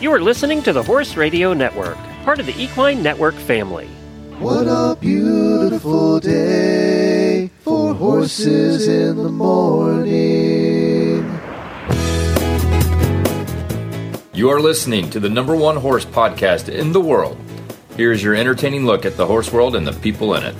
You are listening to the Horse Radio Network, part of the Equine Network family. What a beautiful day for horses in the morning. You are listening to the number one horse podcast in the world. Here's your entertaining look at the horse world and the people in it.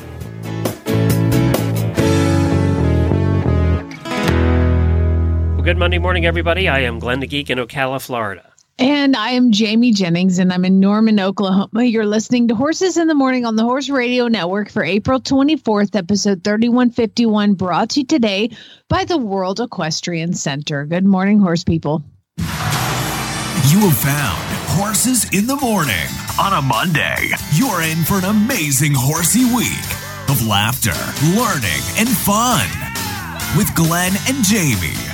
Well, good Monday morning, everybody. I am Glenn the Geek in Ocala, Florida. And I am Jamie Jennings, and I'm in Norman, Oklahoma. You're listening to Horses in the Morning on the Horse Radio Network for April 24th, episode 3151, brought to you today by the World Equestrian Center. Good morning, horse people. You have found Horses in the Morning on a Monday. You're in for an amazing horsey week of laughter, learning, and fun with Glenn and Jamie.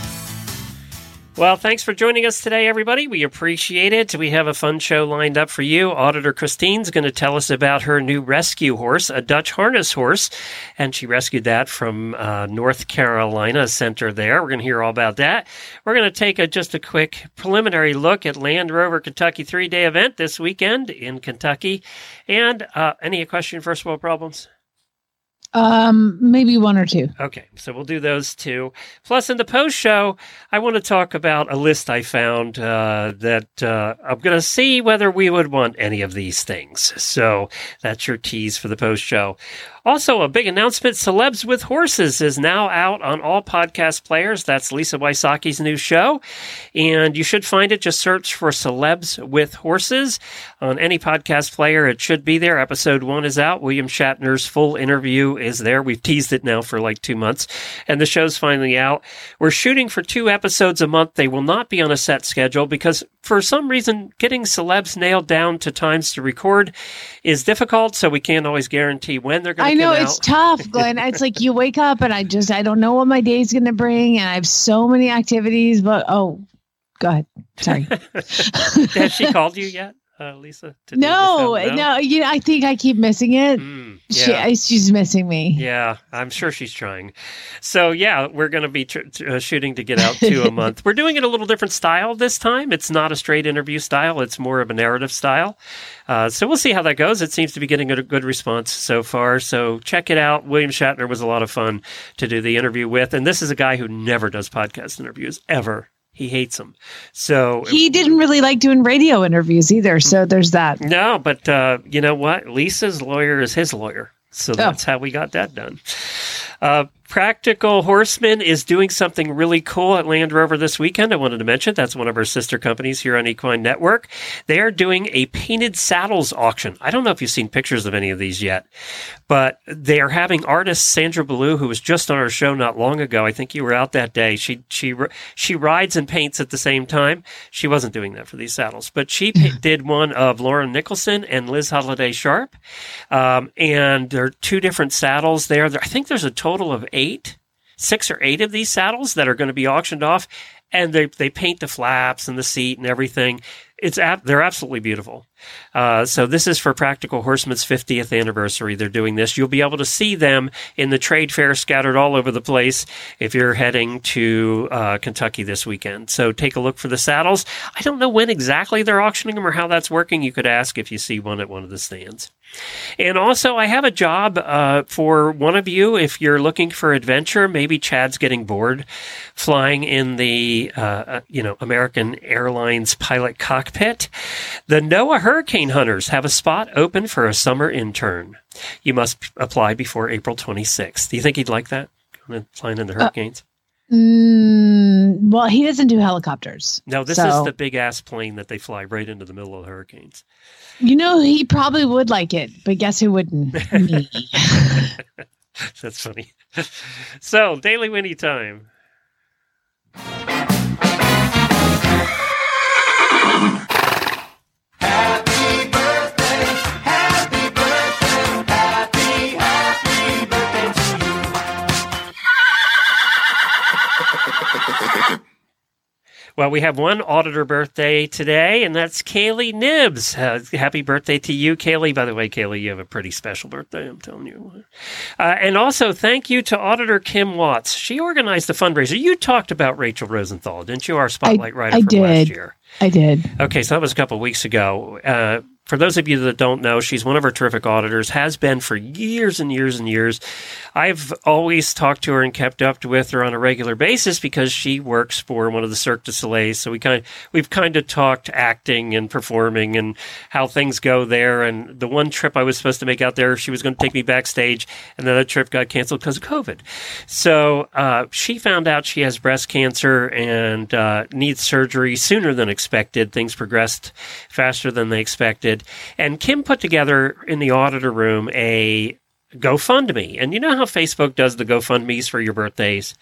Well, thanks for joining us today, everybody. We appreciate it. We have a fun show lined up for you. Auditor Kristine's going to tell us about her new rescue horse, a Dutch harness horse, and she rescued that from uh, North Carolina Center there. We're going to hear all about that. We're going to take a, just a quick preliminary look at Land Rover Kentucky three day event this weekend in Kentucky. And uh, any question, first world problems? Um, maybe one or two. Okay, so we'll do those two. Plus, in the post show, I want to talk about a list I found uh, that uh, I'm going to see whether we would want any of these things. So that's your tease for the post show. Also, a big announcement Celebs with Horses is now out on all podcast players. That's Lisa Wysocki's new show. And you should find it. Just search for Celebs with Horses on any podcast player. It should be there. Episode one is out. William Shatner's full interview is there. We've teased it now for like two months, and the show's finally out. We're shooting for two episodes a month. They will not be on a set schedule because for some reason, getting celebs nailed down to times to record is difficult. So we can't always guarantee when they're going to be I know it's tough, Glenn. it's like you wake up and I just I don't know what my day's going to bring, and I have so many activities. But oh, go ahead. Sorry. Has she called you yet, uh, Lisa? to do no, no, You know, I think I keep missing it. Mm, She, yeah. I- she's missing me. Yeah, I'm sure she's trying. So, yeah, we're going to be tr- tr- uh, shooting to get out to a month. We're doing it a little different style this time. It's not a straight interview style, it's more of a narrative style. Uh, so, we'll see how that goes. It seems to be getting a good response so far. So, check it out. William Shatner was a lot of fun to do the interview with. And this is a guy who never does podcast interviews, ever. He hates them. So, He didn't really like doing radio interviews either, so there's that. no, but uh, you know what? Lisa's lawyer is his lawyer. So that's how we got that done. Uh, Practical Horseman is doing something really cool at Land Rover this weekend. I wanted to mention that's one of our sister companies here on Equine Network. They are doing a painted saddles auction. I don't know if you've seen pictures of any of these yet, but they are having artist Sandra Ballou, who was just on our show not long ago. I think you were out that day. She she she rides and paints at the same time. She wasn't doing that for these saddles, but she pa- did one of Lauren Nicholson and Liz Halliday Sharp, um, and there are two different saddles there. There- I think there's a total of eight, six or eight of these saddles that are going to be auctioned off, and they they paint the flaps and the seat and everything. It's ab- they're absolutely beautiful. Uh, so this is for Practical Horseman's 50th anniversary. They're doing this. You'll be able to see them in the trade fair scattered all over the place if you're heading to uh, Kentucky this weekend. So take a look for the saddles. I don't know when exactly they're auctioning them or how that's working. You could ask if you see one at one of the stands. And also, I have a job uh, for one of you if you're looking for adventure. Maybe Chad's getting bored flying in the uh, uh, you know American Airlines pilot cockpit. The NOAA Hurricane Hunters have a spot open for a summer intern. You must apply before April 26th. Do you think he'd like that? Flying in the hurricanes? Mm, well, he doesn't do helicopters. no, this so- is the big ass plane that they fly right into the middle of the hurricanes. You know, he probably would like it, but guess who wouldn't? Me. That's funny. so, daily Whinnie time. Well, we have one auditor birthday today, and that's Kaylee Nibs. Uh, happy birthday to you, Kaylee. By the way, Kaylee, you have a pretty special birthday, I'm telling you. Uh, and also, thank you to Auditor Kim Watts. She organized the fundraiser. You talked about Rachel Rosenthal, didn't you? Our Spotlight I, writer I from did. last year. I did. Okay, so that was a couple of weeks ago. Uh, for those of you that don't know, she's one of our terrific auditors, has been for years and years and years. I've always talked to her and kept up with her on a regular basis because she works for one of the Cirque du Soleil. So we kind of, we've kind of talked acting and performing and how things go there. And the one trip I was supposed to make out there, she was going to take me backstage, and then that trip got canceled because of COVID. So uh, she found out she has breast cancer and uh, needs surgery sooner than expected. Things progressed faster than they expected. And Kim put together in the auditor room a GoFundMe. And you know how Facebook does the GoFundMe's for your birthdays?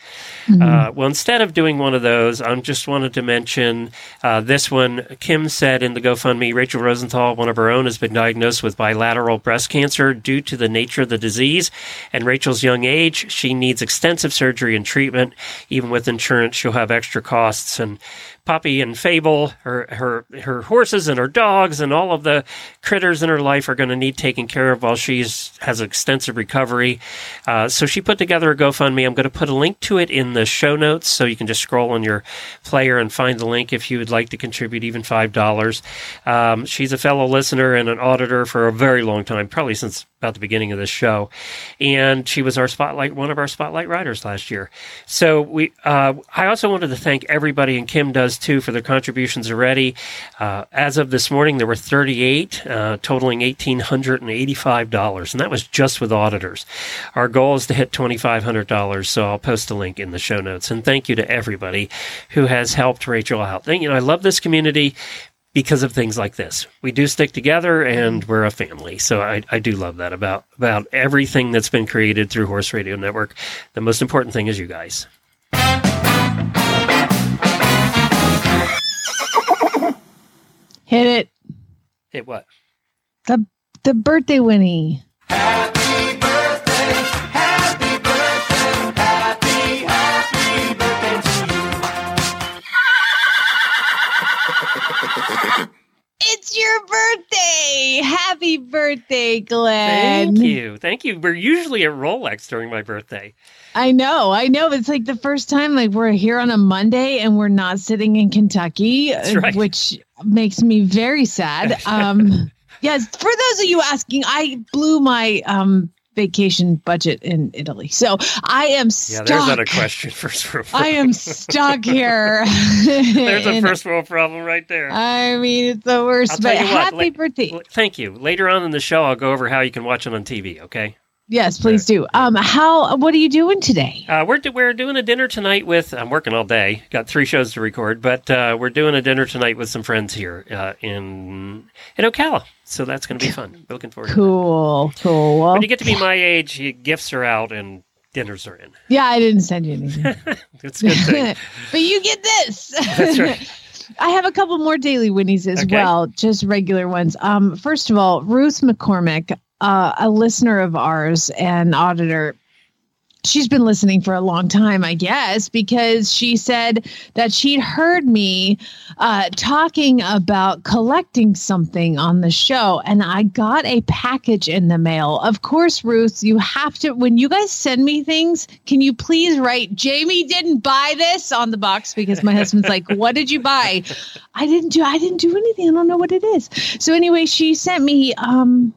Uh, well, instead of doing one of those, I just wanted to mention uh, this one. Kim said in the GoFundMe, Rachel Rosenthal, one of her own, has been diagnosed with bilateral breast cancer due to the nature of the disease and Rachel's young age. She needs extensive surgery and treatment. Even with insurance, she'll have extra costs. And Poppy and Fable, her her her horses and her dogs and all of the critters in her life are going to need taken care of while she's has extensive recovery. Uh, so she put together a GoFundMe. I'm going to put a link to it in the show notes, so you can just scroll on your player and find the link if you would like to contribute even five dollars. Um, she's a fellow listener and an auditor for a very long time, probably since about the beginning of this show, and she was our spotlight, one of our spotlight writers last year. So we, uh, I also wanted to thank everybody, and Kim does too, for their contributions already. Uh, as of this morning, there were 38, uh, totaling $1,885, and that was just with auditors. Our goal is to hit $2,500, so I'll post a link in the show notes. And thank you to everybody who has helped Rachel out. You know, I love this community because of things like this. We do stick together and we're a family. So I, I do love that about, about everything that's been created through Horse Radio Network. The most important thing is you guys. Hit it. Hit what? The the birthday Whinnie. Your birthday. Happy birthday, Glenn. Thank you. Thank you. We're usually at Rolex during my birthday. I know, I know. It's like the first time like we're here on a Monday and we're not sitting in Kentucky, That's right. which makes me very sad. Um yes, for those of you asking, I blew my um vacation budget in Italy. So I am stuck. Yeah, there's not a question. First world. I am stuck here. There's a first world problem right there. I mean, it's the worst. But what, happy like- birthday. Thank you. Later on in the show, I'll go over how you can watch it on TV. Okay. Yes, please do. Um, how? What are you doing today? Uh, we're do- we're doing a dinner tonight with. I'm working all day. Got three shows to record, but uh, we're doing a dinner tonight with some friends here uh, in in Ocala. So that's going to be fun. Looking forward. to that. Cool, cool. Well, When you get to be my age, gifts are out and dinners are in. yeah, I didn't send you anything. It's good thing. but you get this. That's right. I have a couple more daily whinnies as Okay. well, just regular ones. Um, first of all, Ruth McCormick, uh, a listener of ours and auditor. She's been listening for a long time, I guess, because she said that she'd heard me uh, talking about collecting something on the show, and I got a package in the mail. Of course, Ruth, you have to, when you guys send me things, can you please write, Jamie didn't buy this on the box because my husband's like, What did you buy? I didn't do, I didn't do anything. I don't know what it is. So, anyway, she sent me, um,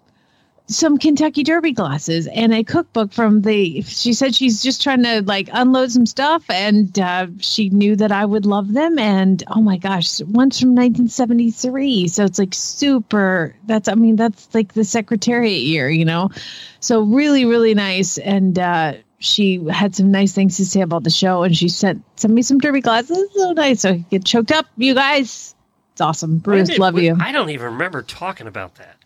some Kentucky Derby glasses and a cookbook from the. She said she's just trying to like unload some stuff, and uh, she knew that I would love them. And oh my gosh, one's from 1973, so it's like super. That's I mean that's like the Secretariat year, you know. So really, really nice. And uh, she had some nice things to say about the show, and she sent sent me some Derby glasses. So nice. So I could get choked up, you guys. It's awesome. Bruce, love we- you. I don't even remember talking about that.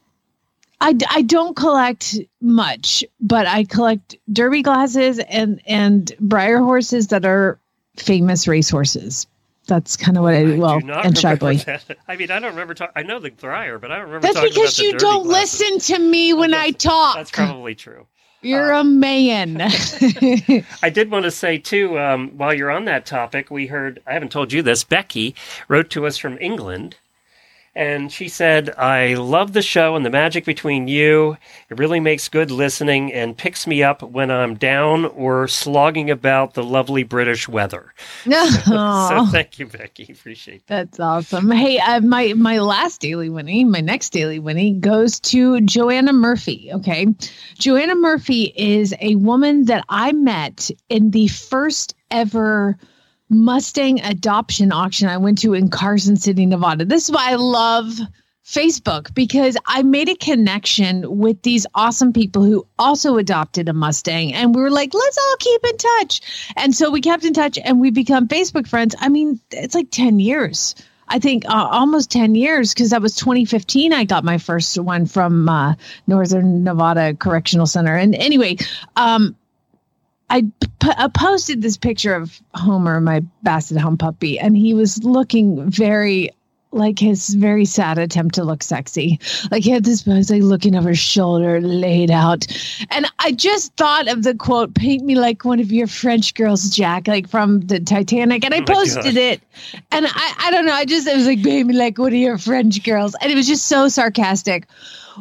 I, I don't collect much, but I collect derby glasses and and Breyer horses that are famous racehorses. That's kind of what I, do. Well, do and shy boy. that. I mean, I don't remember. talk- I know the Breyer, but I don't remember. That's talking because you don't glasses. listen to me when Yes, I talk. That's probably true. You're a man. I did want to say too, um, while you're on that topic, we heard I haven't told you this. Becky wrote to us from England, and she said, "I love the show and the magic between you. It really makes good listening and picks me up when I'm down or slogging about the lovely British weather." no. So thank you, Becky. Appreciate that. That's awesome. Hey, uh, my my last daily Whinnie, my next daily Whinnie goes to Joanna Murphy. Okay, Joanna Murphy is a woman that I met in the first ever Mustang adoption auction I went to in Carson City, Nevada. This is why I love Facebook because I made a connection with these awesome people who also adopted a Mustang. And we were like, let's all keep in touch. And so we kept in touch and we become Facebook friends. I mean, it's like 10 years. I think uh, almost 10 years because that was 2015. I got my first one from uh, Northern Nevada Correctional Center. And anyway, um, I p- uh, posted this picture of Homer, my Basset Hound puppy, and he was looking very like his very sad attempt to look sexy. Like he had this pose, like looking over his shoulder, laid out. And I just thought of the quote, paint me like one of your French girls, Jack, like from the Titanic. And I Oh posted God. it. And I, I don't know, I just, it was like, paint me like one of your French girls. And it was just so sarcastic.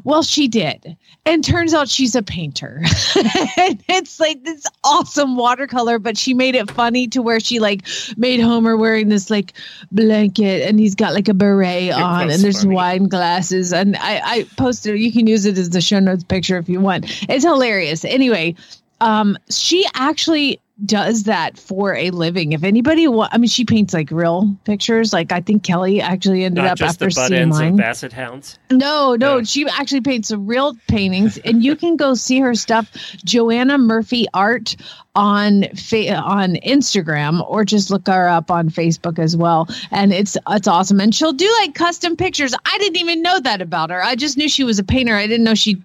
Well, she did. And turns out she's a painter. and it's like this awesome watercolor, but she made it funny to where she like made Homer wearing this like blanket and he's got like a beret on and there's funny. wine glasses. And I, I posted you can use it as the show notes picture if you want. It's hilarious. Anyway, um, she actually does that for a living. If anybody wa- I mean, she paints like real pictures. Like I think Kelly actually ended Not up just after the butt seeing ends mine. of Basset Hounds. No, no, Yeah. she actually paints some real paintings, and you can go see her stuff, Joanna Murphy Art on fa- on Instagram, or just look her up on Facebook as well. And it's it's awesome, and she'll do like custom pictures. I didn't even know that about her. I just knew she was a painter. I didn't know she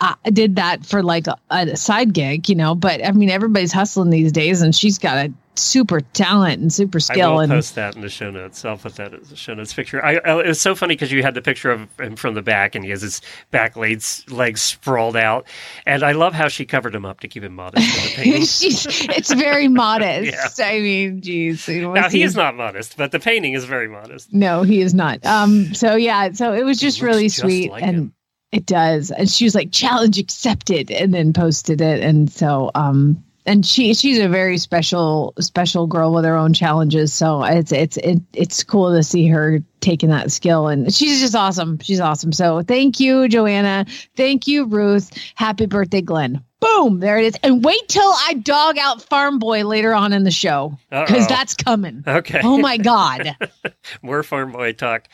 uh, did that for like a, a side gig, you know. But I mean, everybody's hustling these days, and she's got a super talent and super I skill. will and post that in the show notes. I'll put that as a show notes picture. I, I, it was so funny because you had the picture of him from the back, and he has his back legs, legs sprawled out, and I love how she covered him up to keep him modest. in the it's very modest. I mean, geez. now he is not modest, but the painting is very modest. No, he is not. Um. So yeah. So it was just really just sweet, like and him. it does. And she was like, "Challenge accepted," and then posted it. And so, um, and she she's a very special special girl with her own challenges. So it's it's it, it's cool to see her taking that skill, and she's just awesome. She's awesome. So thank you, Joanna. Thank you, Ruth. Happy birthday, Glenn. Boom, there it is. And wait till I dog out Farm Boy later on in the show because that's coming. Okay. Oh my God. More farm boy talk.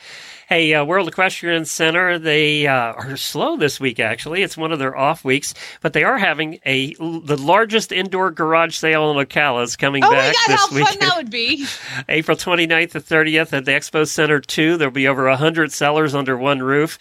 Hey, uh, World Equestrian Center, they uh, are slow this week, actually. It's one of their off weeks, but they are having a the largest indoor garage sale in Ocala is coming Oh my back God, this how fun that would be. April 29th to 30th at the Expo Center 2. There'll be over 100 sellers under one roof.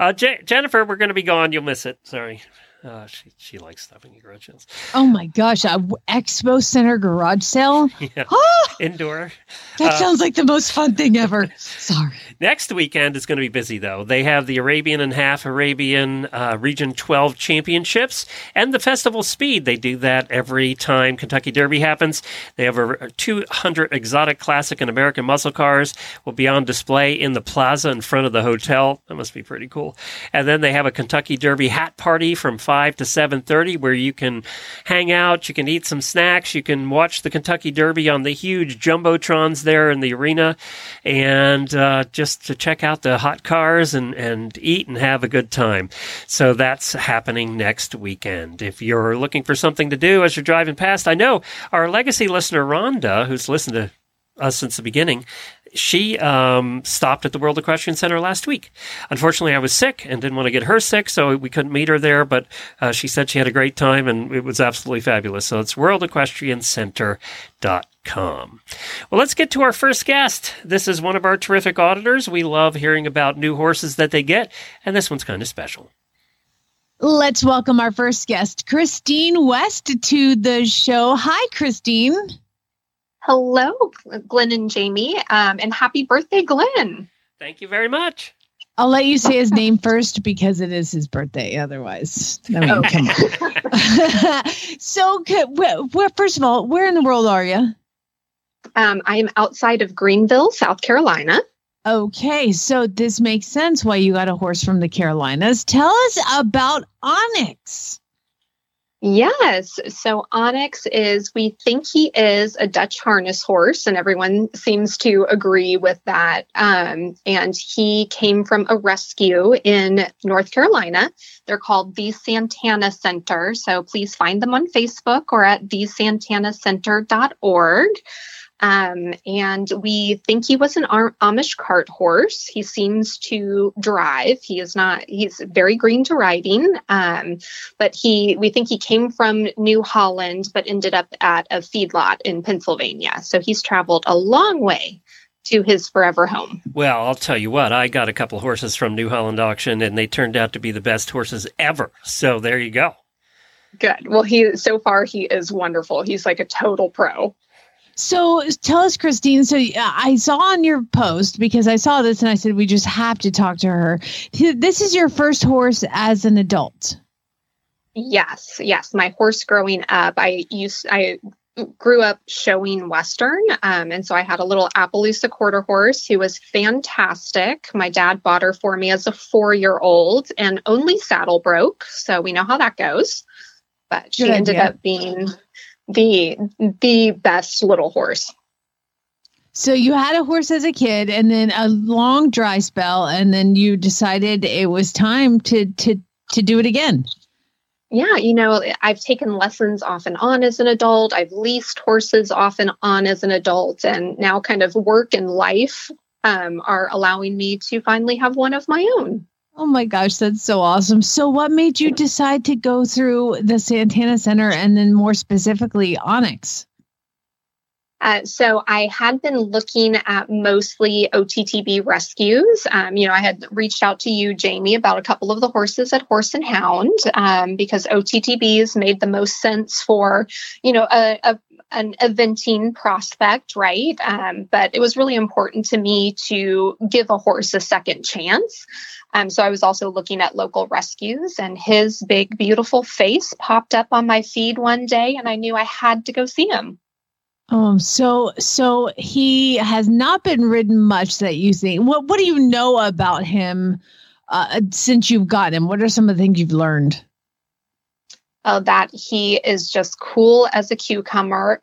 Uh, Je- Jennifer, we're going to be gone. You'll miss it. Sorry. Uh, she, she likes stuffing in garage sales. Oh my gosh, a w- Expo Center garage sale? Yeah. Indoor. that Uh, sounds like the most fun thing ever. Sorry. Next weekend is going to be busy, though. They have the Arabian and Half Arabian uh, Region 12 Championships and the Festival Speed. They do that every time Kentucky Derby happens. They have over 200 exotic classic and American muscle cars will be on display in the plaza in front of the hotel. That must be pretty cool. And then they have a Kentucky Derby hat party from 5 to 7:30 where you can hang out, you can eat some snacks, you can watch the Kentucky Derby on the huge jumbotrons there in the arena and uh, just to check out the hot cars and, and eat and have a good time. So that's happening next weekend. If you're looking for something to do as you're driving past, I know our legacy listener Rhonda, who's listened to us since the beginning, she um, stopped at the World Equestrian Center last week. Unfortunately, I was sick and didn't want to get her sick, so we couldn't meet her there. But uh, she said she had a great time and it was absolutely fabulous. So it's worldequestriancenter.com. Well, let's get to our first guest. This is one of our terrific auditors. We love hearing about new horses that they get, and this one's kind of special. Let's welcome our first guest, Kristine West, to the show. Hi, Kristine. Hello, Glenn and Jamie, um, and happy birthday, Glenn. Thank you very much. I'll let you say his name first because it is his birthday. Otherwise, I mean, come on. so, where, where, first of all, where in the world are you? Um, I am outside of Greenville, South Carolina. Okay, so this makes sense why you got a horse from the Carolinas. Tell us about Onyx. Yes. So Onyx is, we think he is a Dutch harness horse, and everyone seems to agree with that. Um, and he came from a rescue in North Carolina. They're called the Santana Center. So please find them on Facebook or at thesantanacenter.org. Um, and we think he was an Amish cart horse. He seems to drive. He is not, he's very green to riding. Um, but he, we think he came from New Holland, but ended up at a feedlot in Pennsylvania. So he's traveled a long way to his forever home. Well, I'll tell you what, I got a couple horses from New Holland auction and they turned out to be the best horses ever. So there you go. Good. Well, he so far he is wonderful. He's like a total pro. So tell us, Kristine. So I saw on your post because I saw this and I said we just have to talk to her. This is your first horse as an adult. Yes, yes. My horse growing up, I used I grew up showing Western, um, and so I had a little Appaloosa quarter horse who was fantastic. My dad bought her for me as a four year old, and only saddle broke, so we know how that goes. But she Good ended idea. up being the the best little horse. So you had a horse as a kid and then a long dry spell and then you decided it was time to to to do it again. Yeah, you know, I've taken lessons off and on as an adult. I've leased horses off and on as an adult and now kind of work and life um, are allowing me to finally have one of my own. Oh my gosh, that's so awesome. So, what made you decide to go through the Santana Center and then more specifically Onyx? Uh, so I had been looking at mostly OTTB rescues. Um, you know, I had reached out to you, Jamie, about a couple of the horses at Horse and Hound um, because OTTBs made the most sense for, you know, a, a an eventing prospect, right? Um, but it was really important to me to give a horse a second chance. Um, so I was also looking at local rescues, and his big, beautiful face popped up on my feed one day, and I knew I had to go see him. Um, so so he has not been ridden much that you think. What what do you know about him uh, since you've got him? What are some of the things you've learned? Uh, that he is just cool as a cucumber.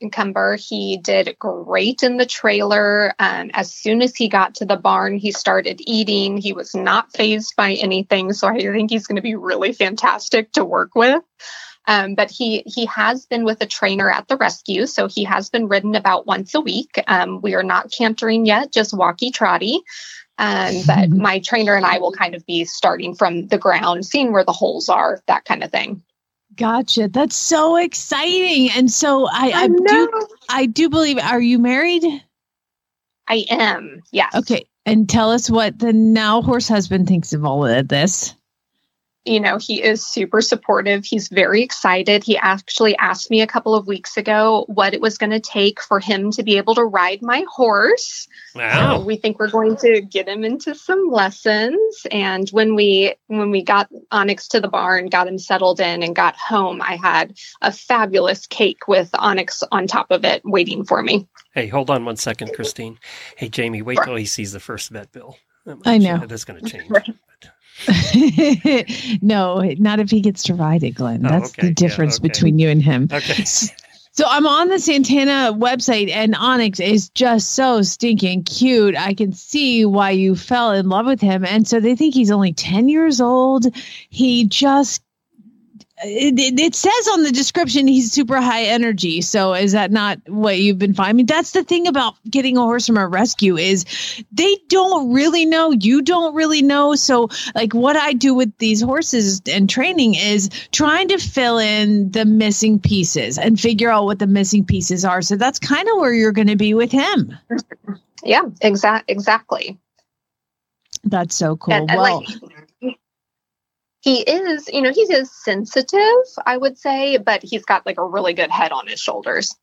He did great in the trailer. Um, as soon as he got to the barn, he started eating. He was not phased by anything, so I think he's going to be really fantastic to work with. Um, but he he has been with a trainer at the rescue, so he has been ridden about once a week. Um, we are not cantering yet, just walkie trotty. Um, but my trainer and I will kind of be starting from the ground, seeing where the holes are, that kind of thing. Gotcha. That's so exciting. And so I, I, I do I do believe are you married? I am. Yes. Okay. And tell us what the now horse husband thinks of all of this you know, he is super supportive. He's very excited. He actually asked me a couple of weeks ago what it was going to take for him to be able to ride my horse. Wow. So we think we're going to get him into some lessons. And when we when we got Onyx to the barn, got him settled in and got home, I had a fabulous cake with Onyx on top of it waiting for me. Hey, hold on one second, Kristine. Hey, Jamie, wait till he sees the first vet bill. I know. That's going to change. no, not if he gets to ride it, Glenn. Oh, That's okay. the difference yeah, okay. between you and him. Okay. So I'm on the Santana website and Onyx is just so stinking cute. I can see why you fell in love with him. And so they think he's only 10 years old. He just it, it, says on the description he's super high energy. So is that not what you've been finding? I mean, that's the thing about getting a horse from a rescue is they don't really know. You don't really know. So like what I do with these horses and training is trying to fill in the missing pieces and figure out what the missing pieces are. So that's kind of where you're going to be with him. Yeah, exact exactly. That's so cool. And, and well, like, he is, you know, he is sensitive, I would say, but he's got like a really good head on his shoulders.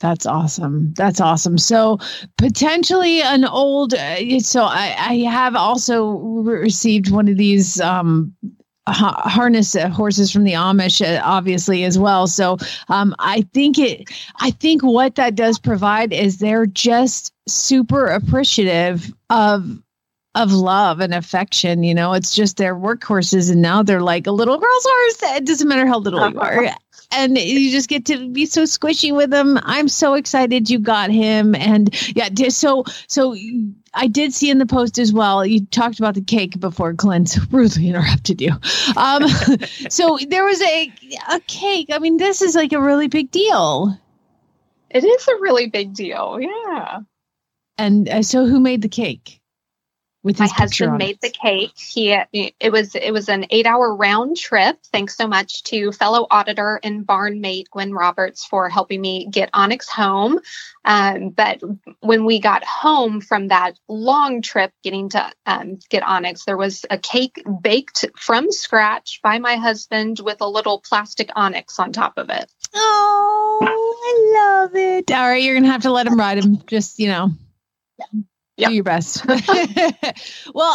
That's awesome. That's awesome. So potentially an old. Uh, so I, I have also received one of these um, ha- harness uh, horses from the Amish, uh, obviously as well. So um, I think it. I think what that does provide is they're just super appreciative of of love and affection. You know, it's just their workhorses, and now they're like a little girl's horse. It doesn't matter how little you are. And you just get to be so squishy with them. I'm so excited you got him. And yeah, so so I did see in the post as well. You talked about the cake before Clint rudely interrupted you. Um, so there was a a cake. I mean, this is like a really big deal. It is a really big deal. Yeah. And uh, so, who made the cake? With my husband made the cake. He it was it was an eight hour round trip thanks so much to fellow auditor and barn mate gwen roberts for helping me get onyx home. Um, but when we got home from that long trip getting to um, get onyx there was a cake baked from scratch by my husband with a little plastic onyx on top of it. Oh i love it. All right you're gonna have to let him ride him just you know Yep. Do your best. well,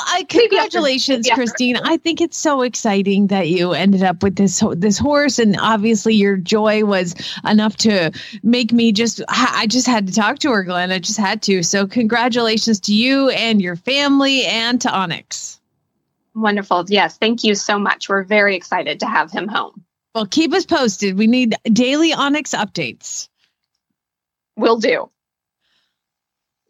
I congratulations, yeah. Kristine. I think it's so exciting that you ended up with this this horse, and obviously your joy was enough to make me just. I just had to talk to her, Glenn. I just had to. So, congratulations to you and your family, and to Onyx. Wonderful. Yes, thank you so much. We're very excited to have him home. Well, keep us posted. We need daily Onyx updates. Will do.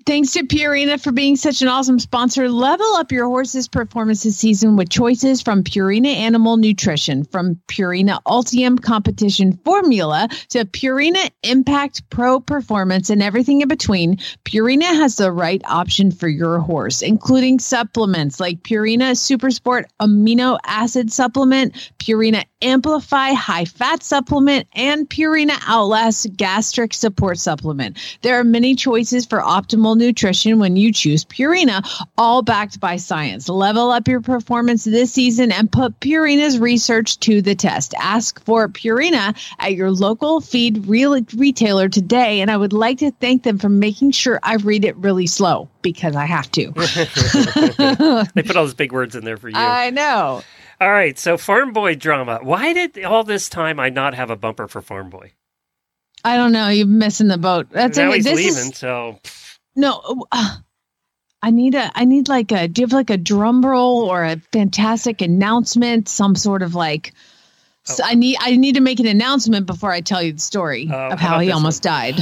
Thanks to Purina for being such an awesome sponsor. Level up your horse's performance this season with choices from Purina Animal Nutrition, from Purina Ultium Competition Formula to Purina Impact Pro Performance and everything in between. Purina has the right option for your horse, including supplements like Purina Supersport Amino Acid Supplement, Purina Amplify High Fat Supplement, and Purina Outlast Gastric Support Supplement. There are many choices for optimal nutrition when you choose Purina, all backed by science. Level up your performance this season and put Purina's research to the test. Ask for Purina at your local feed real retailer today. And I would like to thank them for making sure I read it really slow because I have to. they put all those big words in there for you. I know. All right, so Farm Boy drama. Why did all this time I not have a bumper for Farm Boy? I don't know. You're missing the boat. That's now okay. he's this leaving, is, so no, uh, I need a I need like a do you have like a drum roll or a fantastic announcement, some sort of like oh. so I need I need to make an announcement before I tell you the story uh, of how, how he almost one? died.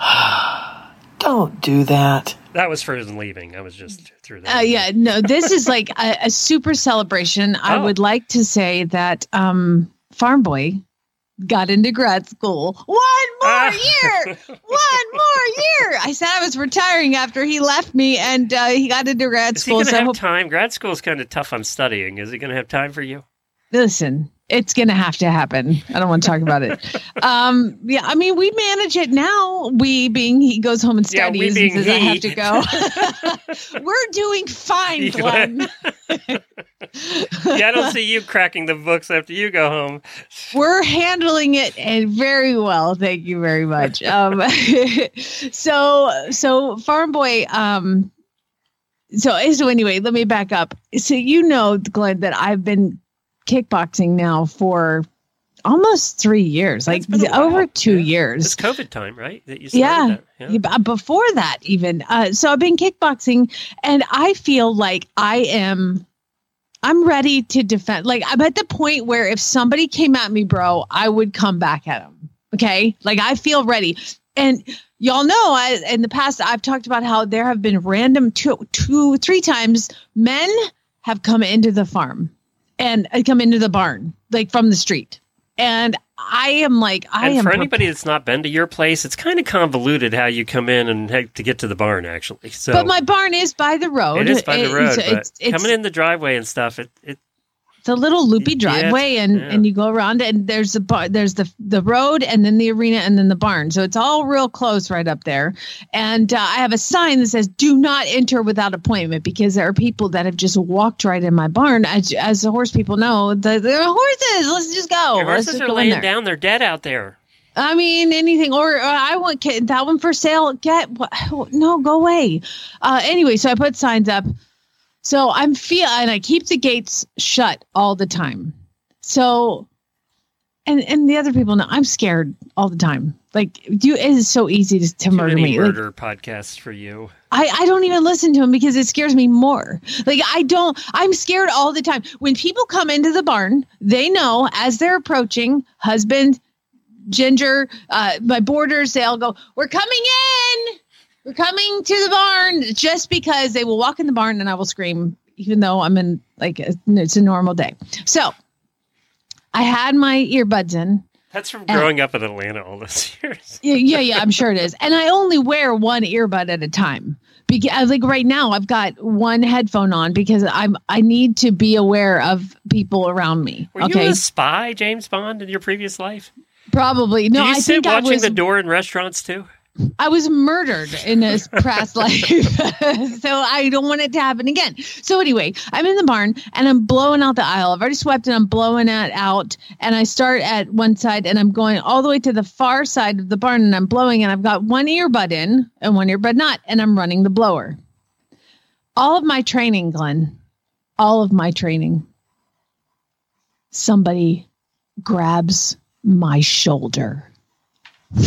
Don't do that. That was for his leaving. I was just through that. Uh, yeah, no, this is like a, a super celebration. Oh. I would like to say that um, Farm Boy got into grad school. One more ah. year. One more year. I said I was retiring after he left me, and uh, he got into grad is school. Is he going to have hope- time? Grad school is kind of tough on studying. Is he going to have time for you? Listen, it's going to have to happen. I don't want to talk about it. Um, yeah, I mean, we manage it now. We being he goes home and studies yeah, and says, he. I have to go. We're doing fine, Glenn. yeah, I don't see you cracking the books after you go home. We're handling it and very well. Thank you very much. Um, so, so Farm Boy, um, so so anyway, let me back up. So you know, Glenn, that I've been kickboxing now for almost three years, like over two yeah. years. It's COVID time, right? That you yeah. That. yeah. Before that, even. Uh, so I've been kickboxing, and I feel like I am. I'm ready to defend. Like I'm at the point where if somebody came at me, bro, I would come back at them. Okay, like I feel ready, and y'all know I, in the past I've talked about how there have been random two, two, three times men have come into the farm and uh, come into the barn like from the street. And I am like, I and am. For anybody that's not been to your place, it's kind of convoluted how you come in and to get to the barn, actually. So, but my barn is by the road. It is by the road. It's, it's, it's, coming in the driveway and stuff, it, it it's a little loopy driveway, and yeah. and you go around and there's the bar, there's the the road, and then the arena, and then the barn. So it's all real close right up there. And uh, I have a sign that says "Do not enter without appointment" because there are people that have just walked right in my barn. As, as the horse people know, the, the horses. Let's just go. Your horses are laying down. They're dead out there. I mean, anything, or uh, I want that one for sale. Get what? No, go away. Uh, anyway, so I put signs up. So I'm feel, and I keep the gates shut all the time. So, and and the other people know I'm scared all the time. Like you, it is so easy to, to murder me. Like, murder podcasts for you. I, I don't even listen to them because it scares me more. Like I don't I'm scared all the time. When people come into the barn, they know as they're approaching, husband, ginger, uh my boarders, they all go, We're coming in. We're coming to the barn just because they will walk in the barn and I will scream, even though I'm in like a, it's a normal day. So I had my earbuds in That's from growing up in Atlanta all those years. yeah, yeah, yeah, I'm sure it is. And I only wear one earbud at a time. Because uh, like right now I've got one headphone on because I'm I need to be aware of people around me. Were okay. you a spy, James Bond, in your previous life? Probably. No, Did you I sit watching was the door in restaurants too? I was murdered in this past life. so I don't want it to happen again. So anyway, I'm in the barn and I'm blowing out the aisle. I've already swept and I'm blowing it out. And I start at one side and I'm going all the way to the far side of the barn and I'm blowing and I've got one earbud in and one earbud not, and I'm running the blower. All of my training, Glenn, all of my training, somebody grabs my shoulder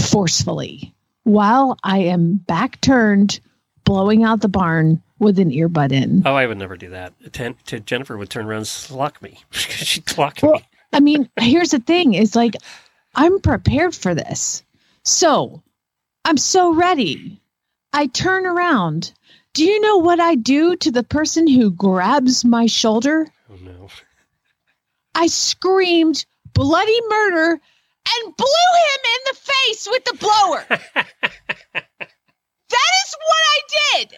forcefully while I am back turned, blowing out the barn with an earbud in. Oh, I would never do that. Ten, to Jennifer would turn around and sluck me. She'd clock Well, me. I mean, here's the thing is like, I'm prepared for this. So I'm so ready. I turn around. Do you know what I do to the person who grabs my shoulder? Oh no. I screamed bloody murder and blew him in the face with the blower. that is what I did.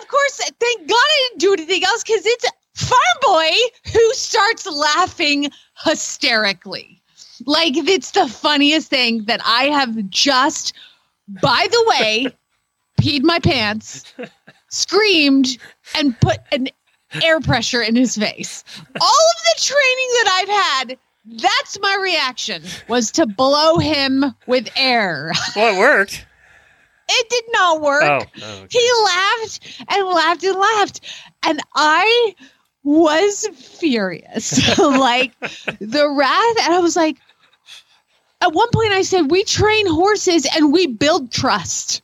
Of course, thank God I didn't do anything else because it's Farm Boy who starts laughing hysterically. Like it's the funniest thing that I have just, by the way, peed my pants, screamed, and put an air pressure in his face. All of the training that I've had, that's my reaction was to blow him with air. Well, it worked. It did not work. Oh, oh, okay. He laughed and laughed and laughed. And I was furious. like the wrath. And I was like, at one point I said, We train horses and we build trust.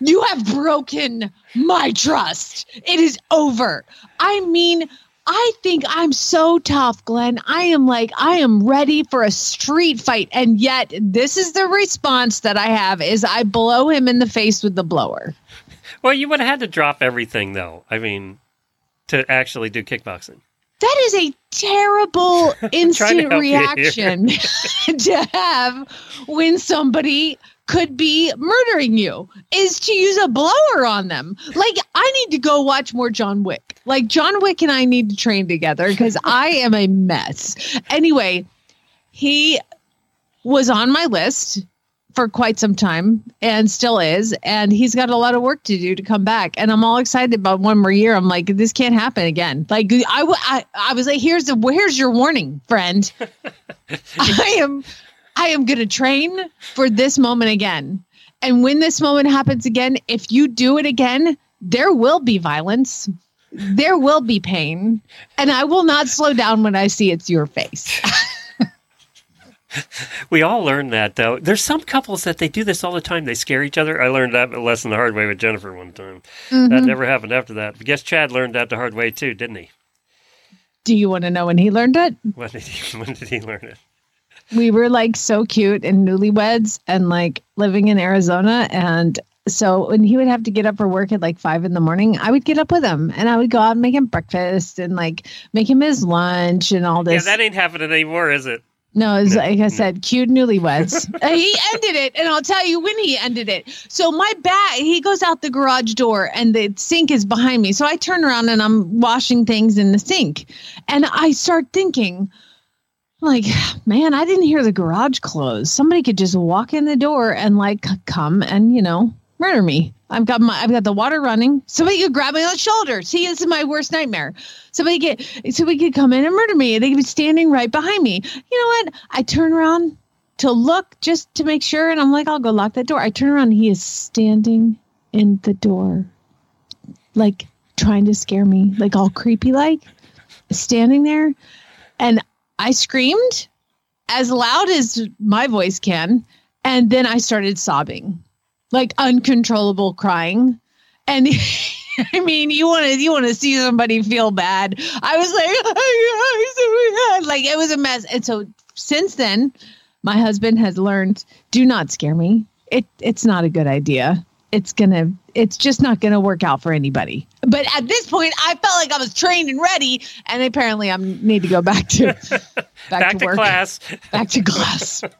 You have broken my trust. It is over. I mean, I think I'm so tough, Glenn. I am like, I am ready for a street fight. And yet, this is the response that I have is I blow him in the face with the blower. Well, you would have had to drop everything, though. I mean, to actually do kickboxing. That is a terrible instant reaction to have when somebody could be murdering you is to use a blower on them. Like I need to go watch more John Wick. Like John Wick and I need to train together because I am a mess. Anyway, he was on my list for quite some time and still is and he's got a lot of work to do to come back and i'm all excited about one more year i'm like this can't happen again like i I, I was like here's the here's your warning friend i am i am going to train for this moment again and when this moment happens again if you do it again there will be violence there will be pain and i will not slow down when i see it's your face We all learn that, though. There's some couples that they do this all the time. They scare each other. I learned that lesson the hard way with Jennifer one time. That mm-hmm. never happened after that. I guess Chad learned that the hard way too, didn't he? do you want to know when he learned it When did he? When did he learn it? We were like so cute and newlyweds and like living in Arizona. And so when he would have to get up for work at like five in the morning, I would get up with him and I would go out and make him breakfast and like make him his lunch and all this. Yeah, that ain't happening anymore, is it? no, it's like I said, cute newlyweds. He ended it, and I'll tell you when he ended it. So my bag, he goes out the garage door, and the sink is behind me. So I turn around and I'm washing things in the sink, and I start thinking, like, man, I didn't hear the garage close. Somebody could just walk in the door and like come and you know murder me. I've got my I've got the water running. Somebody could grab me on the shoulder. See, this is my worst nightmare. Somebody get somebody could come in and murder me. They could be standing right behind me. You know what? I turn around to look just to make sure. And I'm like, I'll go lock that door. I turn around he is standing in the door, like trying to scare me, like all creepy like, standing there. And I screamed as loud as my voice can. And then I started sobbing, like uncontrollable crying. And I mean, you want to you want to see somebody feel bad. I was like, like it was a mess. And so since then, my husband has learned do not scare me. It it's not a good idea. It's gonna it's just not gonna work out for anybody. But at this point, I felt like I was trained and ready, and apparently I need to go back to back, Back to, to work, class. back to class.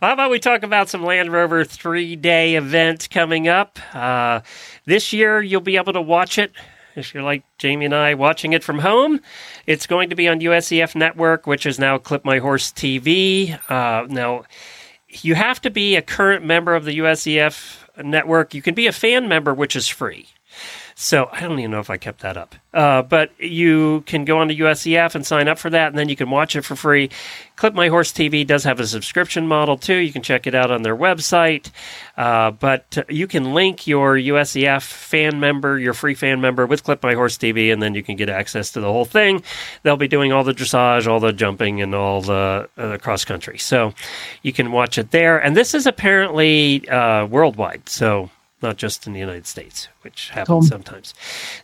How about we talk about some Land Rover three day event coming up? Uh, this year, you'll be able to watch it if you're like Jamie and I watching it from home. It's going to be on USEF Network, which is now Clip My Horse TV. Uh, now, you have to be a current member of the USEF network. You can be a fan member, which is free. So I don't even know if I kept that up. Uh, but you can go on to USEF and sign up for that, and then you can watch it for free. Clip My Horse TV does have a subscription model too. You can check it out on their website. Uh, but uh, you can link your USEF fan member, your free fan member, with Clip My Horse TV, and then you can get access to the whole thing. They'll be doing all the dressage, all the jumping, and all the uh, cross country. So you can watch it there. And this is apparently uh, worldwide. So not just in the United States, which happens Cool. sometimes.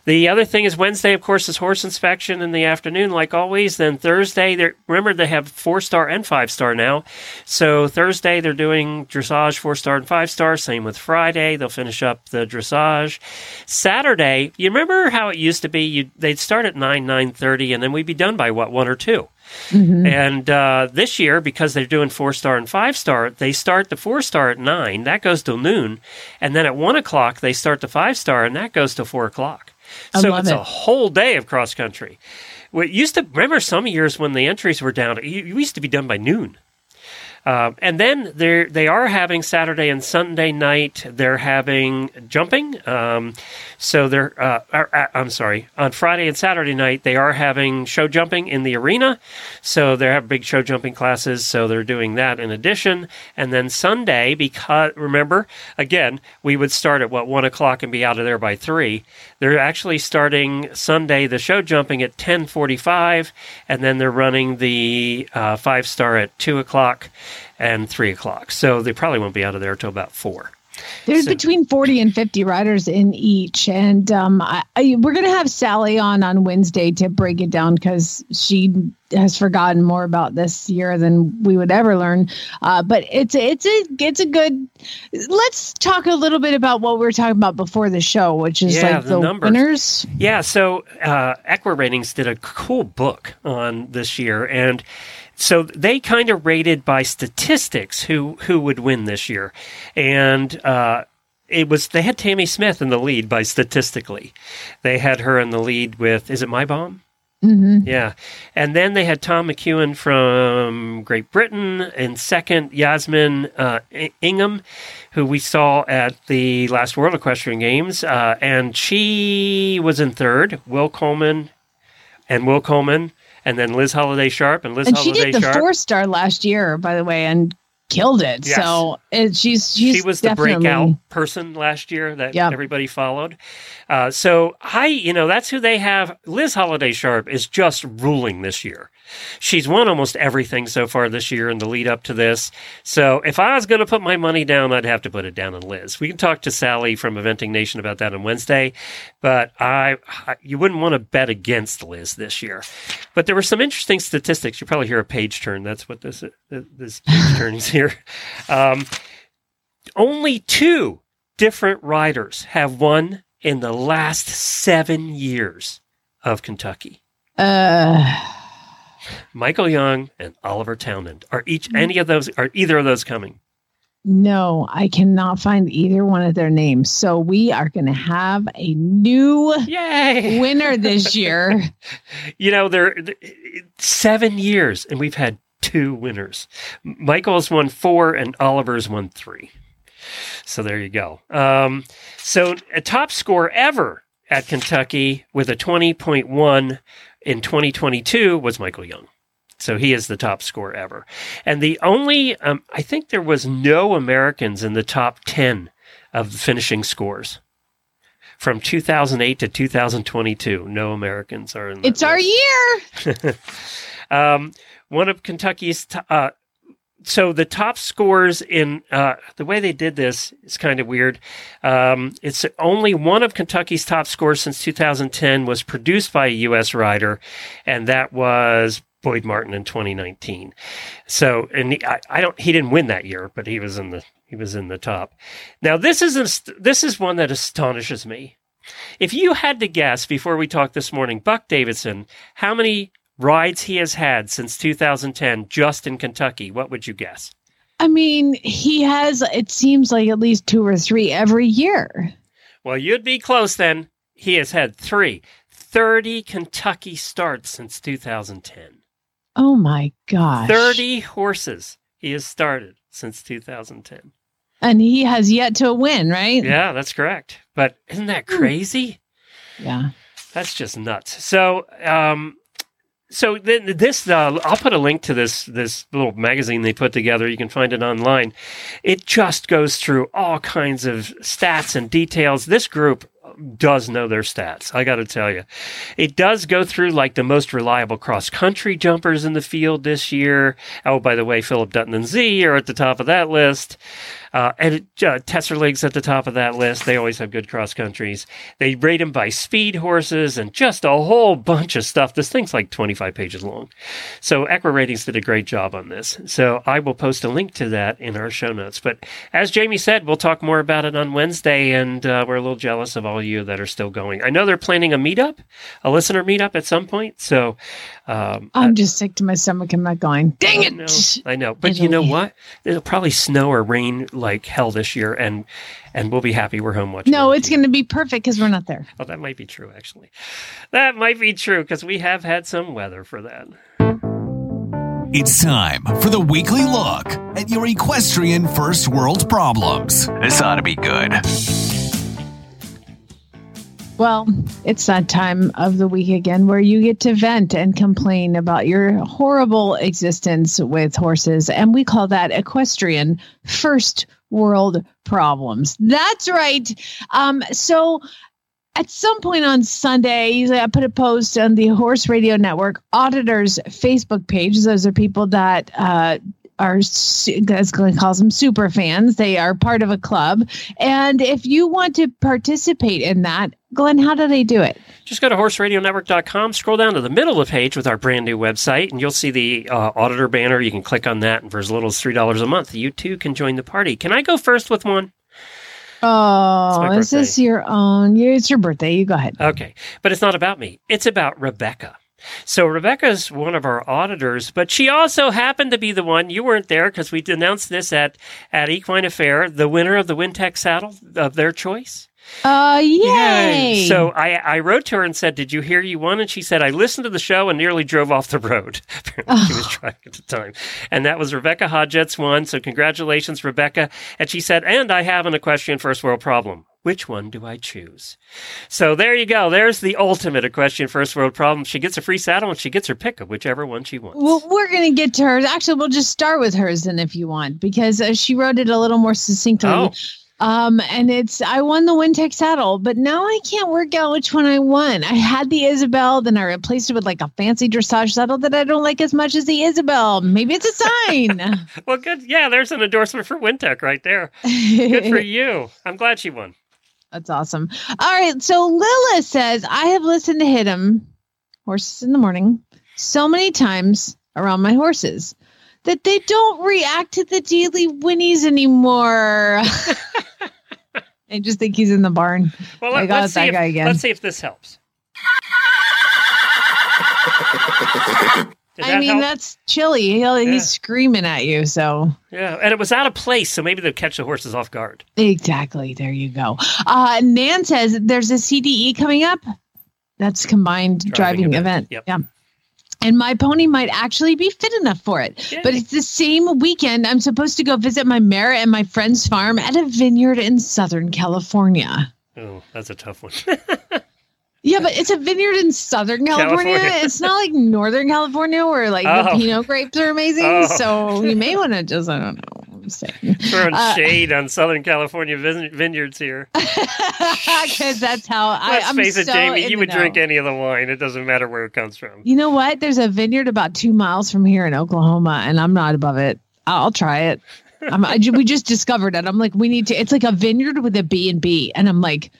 The other thing is Wednesday, of course, is horse inspection in the afternoon, like always. Then Thursday, remember they have four star and five star now. So Thursday they're doing dressage, four star and five star. Same with Friday, they'll finish up the dressage. Saturday, you remember how it used to be? You they'd start at nine nine thirty, and then we'd be done by what one or two. And uh, this year, because they're doing four star and five star, they start the four star at nine. That goes till noon, and then at one o'clock they start the five star, and that goes till four o'clock. I so it's it. a whole day of cross country. What used to remember some years when the entries were down, it used to be done by noon. Uh, and then they they are having Saturday and Sunday night. They're having jumping. Um, so they're uh, are- uh, I'm sorry on Friday and Saturday night they are having show jumping in the arena. So they have big show jumping classes. So they're doing that in addition. And then Sunday because remember again we would start at what one o'clock and be out of there by three. They're actually starting Sunday the show jumping at ten forty five, and then they're running the uh, five star at two o'clock and three o'clock. So they probably won't be out of there till about four. There's So- between 40 and 50 riders in each. And um, I, I, we're going to have Sally on on Wednesday to break it down because she has forgotten more about this year than we would ever learn. Uh, but it's a, it's a it's a good. Let's talk a little bit about what we were talking about before the show, which is Yeah, like the the, winners. Yeah, so uh, EquiRatings did a cool book on this year, and so they kind of rated by statistics who who would win this year, and uh, it was they had Tamie Smith in the lead by statistically, they had her in the lead with is it Mai Baum? Mm-hmm. Yeah. And then they had Tom McEwen from Great Britain in second, Yasmin uh, Ingham, who we saw at the last World Equestrian Games. Uh, and she was in third, Will Coleman and Will Coleman, and then Liz Halliday Sharp and Liz And she did the four star last year, by the way, and killed it. Yes. So it, she's she's she was the breakout person last year that Yep. everybody followed. Uh, so I, you know, that's who they have. Liz Halliday Sharp is just ruling this year. She's won almost everything so far this year in the lead up to this. So if I was going to put my money down, I'd have to put it down on Liz. We can talk to Sally from Eventing Nation about that on Wednesday, but I, I you wouldn't want to bet against Liz this year. But there were some interesting statistics. You probably hear a page turn. That's what this this page turn is here. Um, only two different riders have won in the last seven years of Kentucky. Uh, Michael Jung and Oliver Townend are each any of those are either of those coming? No, I cannot find either one of their names. So we are going to have a new Yay! winner this year. You know, they're seven years, and we've had two winners. Michael's won four, and Oliver's won three. So there you go. Um, so a top score ever at Kentucky with a twenty point one in 2022 was Michael Jung. So he is the top score ever. And the only, um, I think there was no Americans in the top 10 of the finishing scores. From 2008 to 2022, no Americans are in. It's our year. Um, one of Kentucky's, t- uh, so the top scores in uh, the way they did this is kind of weird. Um, it's only one of Kentucky's top scores since 2010 was produced by a U.S. rider, and that was Boyd Martin in 2019. So, and he, I, I don't, he didn't win that year, but he was in the he was in the top. Now, this is a, this is one that astonishes me. If you had to guess before we talked this morning, Buck Davidson, how many rides he has had since 2010 just in Kentucky, what would you guess? I mean, he has, it seems like at least two or three every year. Well, you'd be close then. He has had three. 30 Kentucky starts since 2010. Oh my gosh. 30 horses he has started since 2010. And he has yet to win, right? Yeah, that's correct. But isn't that crazy? Yeah. That's just nuts. So, um, so then this, uh, I'll put a link to this this little magazine they put together. You can find it online. It just goes through all kinds of stats and details. This group does know their stats. I got to tell you, it does go through like the most reliable cross country jumpers in the field this year. Oh, by the way, Philip Dutton and Z are at the top of that list. Uh, and uh, Tsetserleg's at the top of that list. They always have good cross countries. They rate them by speed horses and just a whole bunch of stuff. This thing's like 25 pages long. So EquiRatings did a great job on this. So I will post a link to that in our show notes. But as Jamie said, we'll talk more about it on Wednesday, and uh, we're a little jealous of all you that are still going. I know they're planning a meetup, a listener meetup at some point. So um, I'm just sick to my stomach. I'm not going. Dang I it. know, I know. But you know Italy. what? It'll probably snow or rain like hell this year, and and we'll be happy we're home watching. No, it's going to be perfect because we're not there. Oh, that might be true. Actually, that might be true because we have had some weather for that. It's time for the weekly look at your equestrian first world problems. This ought to be good. Well, it's that time of the week again where you get to vent and complain about your horrible existence with horses. And we call that equestrian first world problems. That's right. Um, so at some point on Sunday, I put a post on the Horse Radio Network auditors Facebook page. Those are people that uh, are, as Glenn calls them, super fans. They are part of a club. And if you want to participate in that, Glenn, how do they do it? Just go to horseradionetwork.com, scroll down to the middle of the page with our brand new website, and you'll see the uh, auditor banner. You can click on that, and for as little as $3 a month, you too can join the party. Can I go first with one? Oh, is this your own? It's your birthday. You go ahead. Okay. But it's not about me. It's about Rebecca. So Rebecca's one of our auditors, but she also happened to be the one you weren't there because we announced this at at Equine Affair, the winner of the Wintec saddle of their choice. Uh, yay! So I, I wrote to her and said, "Did you hear you won?" And she said, "I listened to the show and nearly drove off the road." Apparently, she was driving at the time, and that was Rebecca Hodgetts won. So congratulations, Rebecca. And she said, "And I have an equestrian first world problem. Which one do I choose?" So there you go. There's the ultimate equestrian first world problem. She gets a free saddle and she gets her pick of whichever one she wants. Well, we're going to get to hers. Actually, we'll just start with hers then if you want, because uh, she wrote it a little more succinctly. Oh. Um, and it's I won the Wintec saddle, but now I can't work out which one I won. I had the Isabel, then I replaced it with like a fancy dressage saddle that I don't like as much as the Isabel. Maybe it's a sign. Well, good. Yeah, there's an endorsement for Wintec right there. Good for you. I'm glad she won. That's awesome. All right. So Lila says, I have listened to Hit 'em, Horses in the Morning, so many times around my horses that they don't react to the daily whinnies anymore. I just think he's in the barn. Well, I let, us see. If, guy again. Let's see if this helps. I that mean, help? that's chilly. He'll, Yeah. He's screaming at you. So, Yeah, and it was out of place, so maybe they'll catch the horses off guard. exactly. There you go. Uh, Nan says there's a CDE coming up. That's combined Driving driving, event. event. Yep. Yeah. And my pony might actually be fit enough for it. Yay. But it's the same weekend. I'm supposed to go visit my mare and my friend's farm at a vineyard in Southern California. Oh, that's a tough one. Yeah, but it's a vineyard in Southern California. California. It's not like Northern California where like the Oh. Pinot grapes are amazing. Oh. So you may want to just, I don't know. I'm saying. Throwing Uh, shade on Southern California vin- vineyards here. Because that's how I, Let's I'm face it, so Jamie. You the would drink any of the wine. It doesn't matter where it comes from. You know what? There's a vineyard about two miles from here in Oklahoma, and I'm not above it. I'll, I'll try it. I'm, I, we just discovered it. I'm like, we need to. It's like a vineyard with a B and B, and I'm like,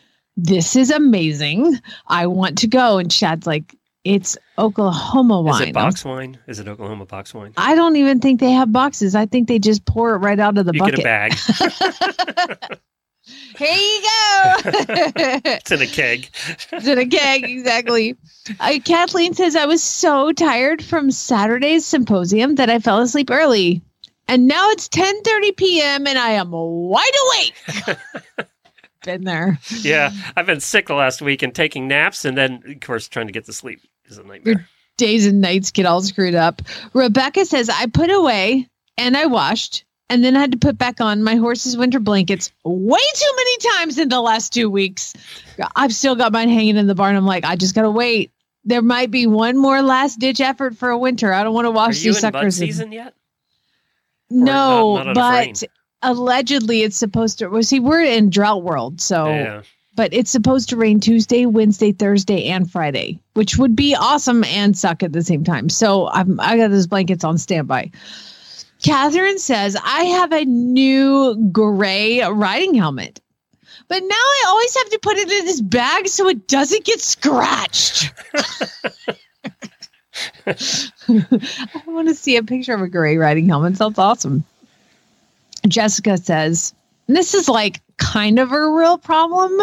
this is amazing. I want to go. And Chad's like, it's Oklahoma wine. Is it box wine? Is it Oklahoma box wine? I don't even think they have boxes. I think they just pour it right out of the you bucket. get a bag. Here you go. It's in a keg. It's in a keg, exactly. Uh, Kathleen says I was so tired from Saturday's symposium that I fell asleep early, and now it's 10:30 p.m. and I am wide awake. Been there. Yeah, I've been sick the last week and taking naps, and then of course trying to get to sleep is a nightmare. Days and nights get all screwed up. Rebecca says I put away and I washed. And then I had to put back on my horse's winter blankets way too many times in the last two weeks. I've still got mine hanging in the barn. I'm like, I just gotta wait. There might be one more last ditch effort for a winter. I don't want to wash these suckers. in- season yet? No, not- not but allegedly it's supposed to. Well, see, we're in drought world, so Yeah. but it's supposed to rain Tuesday, Wednesday, Thursday, and Friday, which would be awesome and suck at the same time. So I'm I got those blankets on standby. Catherine says I have a new gray riding helmet. But now I always have to put it in this bag so it doesn't get scratched. I want to see a picture of a gray riding helmet. Sounds awesome. Jessica says, this is like kind of a real problem.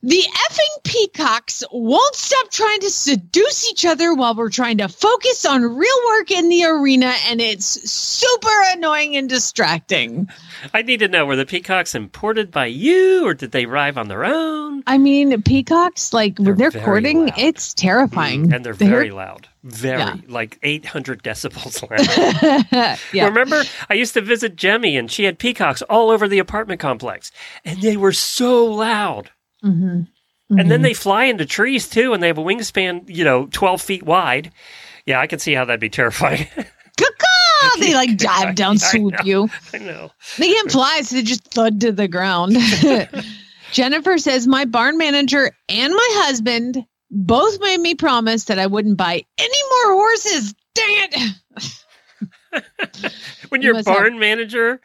The effing peacocks won't stop trying to seduce each other while we're trying to focus on real work in the arena, and it's super annoying and distracting. I need to know were the peacocks imported by you, or did they arrive on their own? I mean, peacocks, like when They're they're courting, loud. it's terrifying. And they're They're- very loud, very Yeah. like 800 decibels loud. yeah. Remember, I used to visit Jemmy, and she had peacocks all over the apartment complex, and they were so loud. Mhm. And then they fly into trees too, and they have a wingspan, you know, 12 feet wide. Yeah, I can see how that'd be terrifying. They like dive down, I swoop know. you. I know. They can't fly, so they just thud to the ground. Jennifer says, My barn manager and my husband both made me promise that I wouldn't buy any more horses. Dang it. When You your must have- barn manager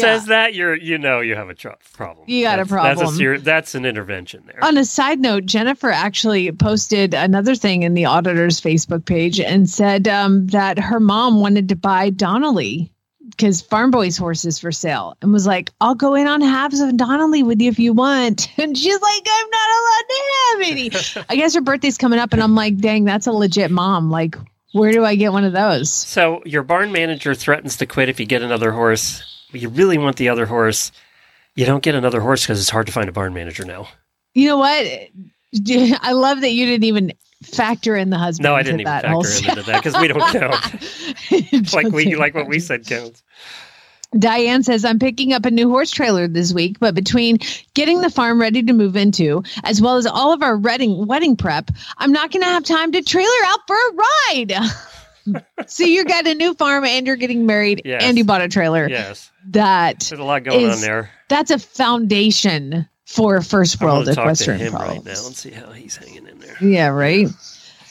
says that, you're you know you have a tr- problem. You got a That's- That's, problem. ser- that's an intervention there. On a side note, Jennifer actually posted another thing in the auditor's Facebook page and said um, that her mom wanted to buy Donnelly because Farm Boy's horse is for sale and was like, I'll go in on halves of Donnelly with you if you want. And she's like, I'm not allowed to have any. I guess her birthday's coming up, and I'm like, dang, that's a legit mom. Like, where do I get one of those? So your barn manager threatens to quit if you get another horse. You really want the other horse. You don't get another horse because it's hard to find a barn manager now. You know what? I love that you didn't even factor in the husband. No, I didn't even factor him into that because we don't count. like we like what we said counts. Diane says, I'm picking up a new horse trailer this week, but between getting the farm ready to move into, as well as all of our wedding, wedding prep, I'm not going to have time to trailer out for a ride. so you got a new farm and you're getting married Yes. and you bought a trailer. Yes, That there's a lot going Is- on there. that's a foundation for first world talk to equestrian him right problems. now and see how he's hanging in there. Yeah, right.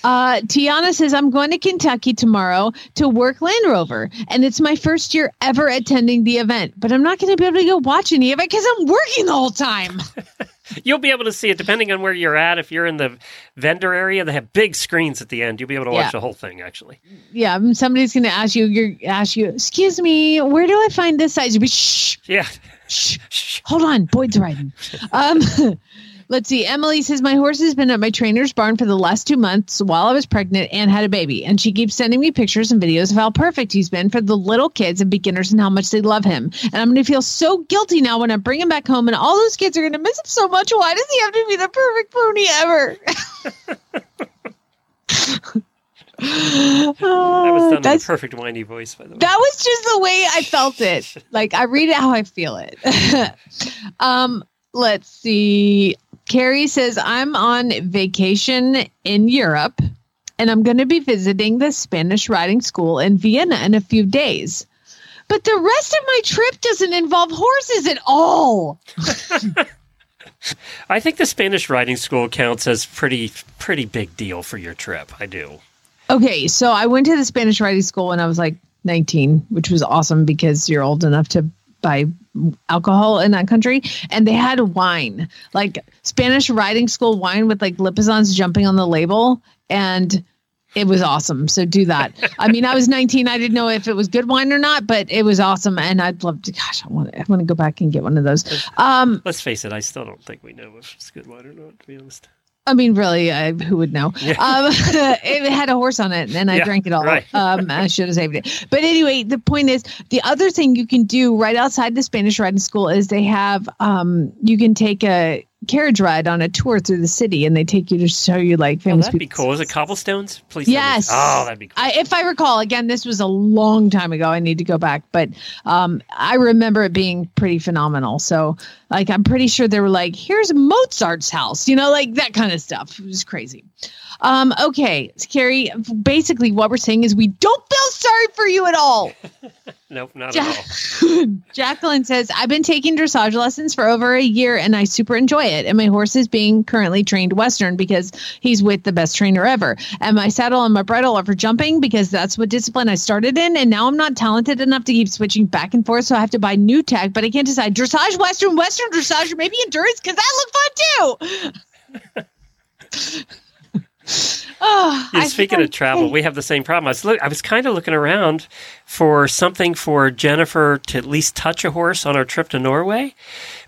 Uh, Tiana says, I'm going to Kentucky tomorrow to work Land Rover, and it's my first year ever attending the event, but I'm not going to be able to go watch any of it because I'm working the whole time. You'll be able to see it depending on where you're at. If you're in the vendor area, they have big screens at the end. You'll be able to watch Yeah. the whole thing. Actually, yeah, um, somebody's going to ask you, you're, ask you, excuse me, where do I find this size? You'll be, shh, yeah. shh, hold on, Boyd's riding. Um, let's see. Emily says, My horse has been at my trainer's barn for the last two months while I was pregnant and had a baby. And she keeps sending me pictures and videos of how perfect he's been for the little kids and beginners and how much they love him. And I'm going to feel so guilty now when I bring him back home and all those kids are going to miss him so much. Why does he have to be the perfect pony ever? That was done with a perfect whiny voice, by the way. that was just the way I felt it. Like I read it how I feel it. um, let's see. Carrie says, I'm on vacation in Europe and I'm going to be visiting the Spanish riding school in Vienna in a few days. But the rest of my trip doesn't involve horses at all. I think the Spanish riding school counts as pretty pretty big deal for your trip. I do. Okay, so I went to the Spanish riding school when I was like 19, which was awesome because you're old enough to buy alcohol in that country and they had wine like spanish riding school wine with like lipizzans jumping on the label and it was awesome so do that i mean i was 19 i didn't know if it was good wine or not but it was awesome and i'd love to gosh i want to, I want to go back and get one of those um Let's face it, I still don't think we know if it's good wine or not. To be honest. I mean, really, I, who would know? Yeah. Um, it had a horse on it, and I Yeah, drank it all. right. Um, I should have saved it. But anyway, the point is, the other thing you can do right outside the Spanish riding school is they have, um, you can take a carriage ride on a tour through the city, and they take you to show you like Oh, famous that'd be cool. Is it cobblestones? Please. Yes. Oh, that'd be cool. I, if I recall, again, this was a long time ago. I need to go back, but um, I remember it being pretty phenomenal. So, like, I'm pretty sure they were like, "Here's Mozart's house," you know, like that kind of stuff. It was crazy. Um, okay, Carrie. Basically, what we're saying is we don't feel sorry for you at all. nope, not Ja- at all. Jacqueline says, I've been taking dressage lessons for over a year and I super enjoy it. And my horse is being currently trained Western because he's with the best trainer ever. And my saddle and my bridle are for jumping because that's what discipline I started in. And now I'm not talented enough to keep switching back and forth. So I have to buy new tech, but I can't decide dressage, Western, Western dressage, or maybe endurance because that looked fun too. oh, Yeah, speaking of travel, we have the same problem. I was look, I was kind of looking around for something for Jennifer to at least touch a horse on our trip to Norway,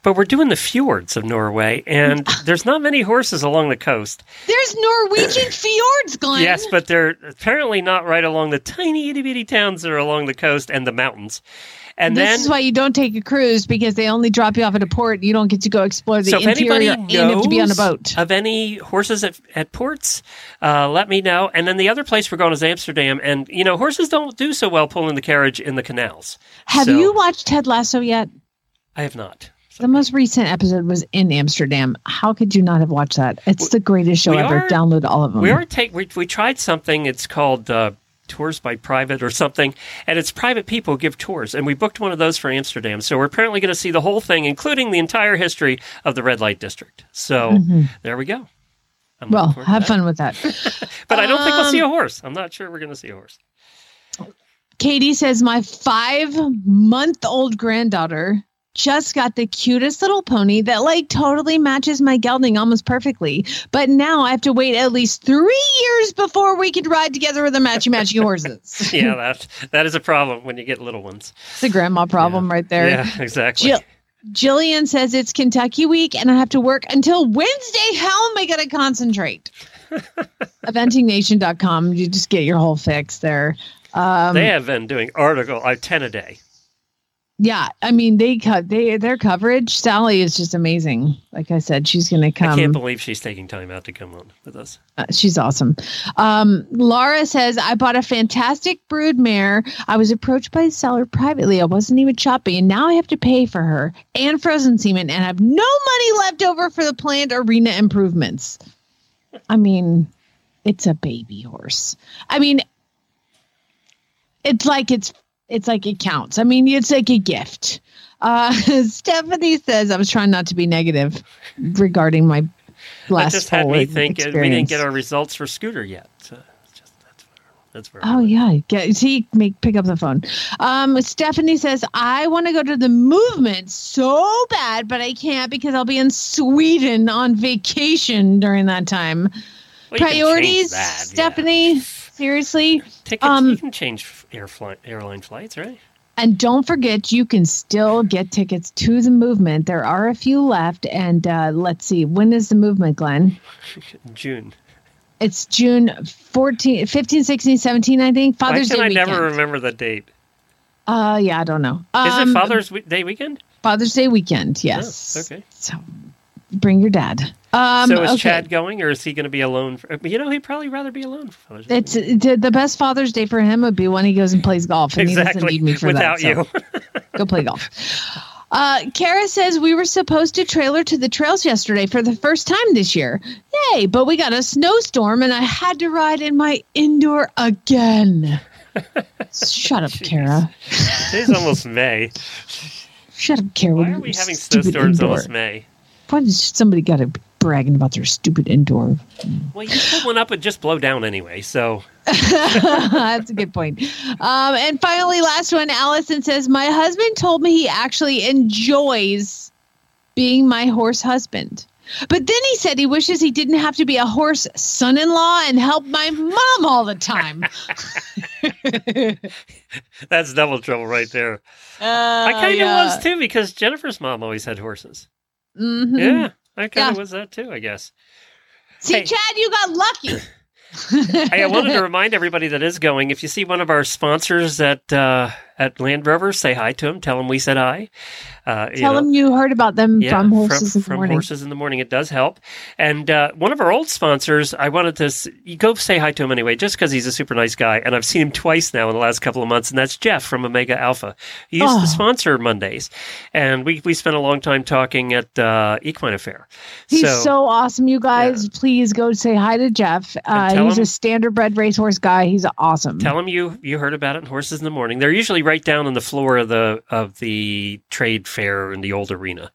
but we're doing the fjords of Norway, and there's not many horses along the coast. there's Norwegian fjords, Glenn. Yes, but they're apparently not right along the tiny itty bitty towns that are along the coast and the mountains. And this then is why you don't take a cruise because they only drop you off at a port. You don't get to go explore the so if anybody interior and have to be on a boat. of any horses at, at ports, uh, let me know. And then the other place we're going is Amsterdam, and you know horses don't do so well pulling the carriage in the canals. Have So- you watched Ted Lasso yet? I have not. The most recent episode was in Amsterdam. How could you not have watched that? It's the greatest show we ever. are- Download all of them. We are take we, we tried something. It's called uh, tours by private or something, and it's private people give tours. And we booked one of those for Amsterdam. So we're apparently going to see the whole thing, including the entire history of the red light district. So there we go. I'm well, looking forward to have fun with that. But I don't think we'll see Um, a horse. I'm not sure we're going to see a horse. Katie says my five month old granddaughter just got the cutest little pony that like totally matches my gelding almost perfectly. But now I have to wait at least three years before we could ride together with the matchy matchy horses. Yeah, that that is a problem when you get little ones. It's a grandma problem right there. Yeah, exactly. Jill- Jillian says it's Kentucky week and I have to work until Wednesday. How am I going to concentrate? EventingNation.com. You just get your whole fix there. Um, they have been doing article uh, ten a day. Yeah, I mean they cut they their coverage. Sally is just amazing. Like I said, she's going to come. I can't believe she's taking time out to come on with us. Uh, she's awesome. Um, Laura says I bought a fantastic brood mare. I was approached by the seller privately. I wasn't even shopping, and now I have to pay for her and frozen semen, and I have no money left over for the planned arena improvements. I mean, it's a baby horse. I mean, it's like it's it's like it counts. I mean, it's like a gift. Uh, Stephanie says I was trying not to be negative regarding my That last just had me think we didn't get our results for Scooter yet. So just, that's that's where Oh yeah, get see, make pick up the phone. Um, Stephanie says I want to go to the movement so bad, but I can't because I'll be in Sweden on vacation during that time. Well, you can change Priorities, that, yeah. Seriously, Tickets, um, you can change air flight, airline flights, right? and don't forget you can still get tickets to the movement. There are a few left, and uh, let's see when is the movement, Glenn? June. It's June 14, 15, 16, 17, I think. Why can Day I weekend. never remember the date? Uh, yeah, I don't know. Is Um, it Father's Day weekend? Father's Day weekend, yes. Oh, okay. So bring your dad. Um, so is okay. Chad going, or is he going to be alone? For, you know, he'd probably rather be alone for Father's Day. It's the the best Father's Day for him would be when he goes and plays golf, and he doesn't need me for without that. you. so go play golf. Uh, Kara says we were supposed to trailer to the trails yesterday for the first time this year. Yay! But we got a snowstorm and I had to ride in my indoor again. Shut up, Kara. It's almost May. Shut up, Kara. Why are we having snowstorms almost May? Why does somebody got to be bragging about their stupid indoor? Well, you put one up and just blow down anyway. So That's a good point. Um, and finally, last one, Allison says, My husband told me he actually enjoys being my horse husband. But then he said he wishes he didn't have to be a horse son in law and help my mom all the time. that's double trouble right there. Uh, I kind of yeah. was too because Jennifer's mom always had horses. Mhm. Yeah, I kind of Yeah. was that too, I guess. See, Hey. Chad, you got lucky. Hey, I wanted to remind everybody that is going. If you see one of our sponsors that uh, at Land Rover, say hi to him. Tell him we said hi. Uh, you Tell know, them you heard about them yeah, from Horses in the from Morning. Horses in the Morning. It does help. And uh, one of our old sponsors, I wanted to s- you go say hi to him anyway, just because he's a super nice guy. And I've seen him twice now in the last couple of months, and that's Jeff from Omega Alpha. He used Oh. to sponsor Mondays, and we we spent a long time talking at uh, Equine Affair. He's so, awesome, you guys. Please go say hi to Jeff. Uh, he's him- a standardbred racehorse guy. He's awesome. Tell him you you heard about it in Horses in the Morning. They're usually right down on the floor of the of the trade fair in the old arena.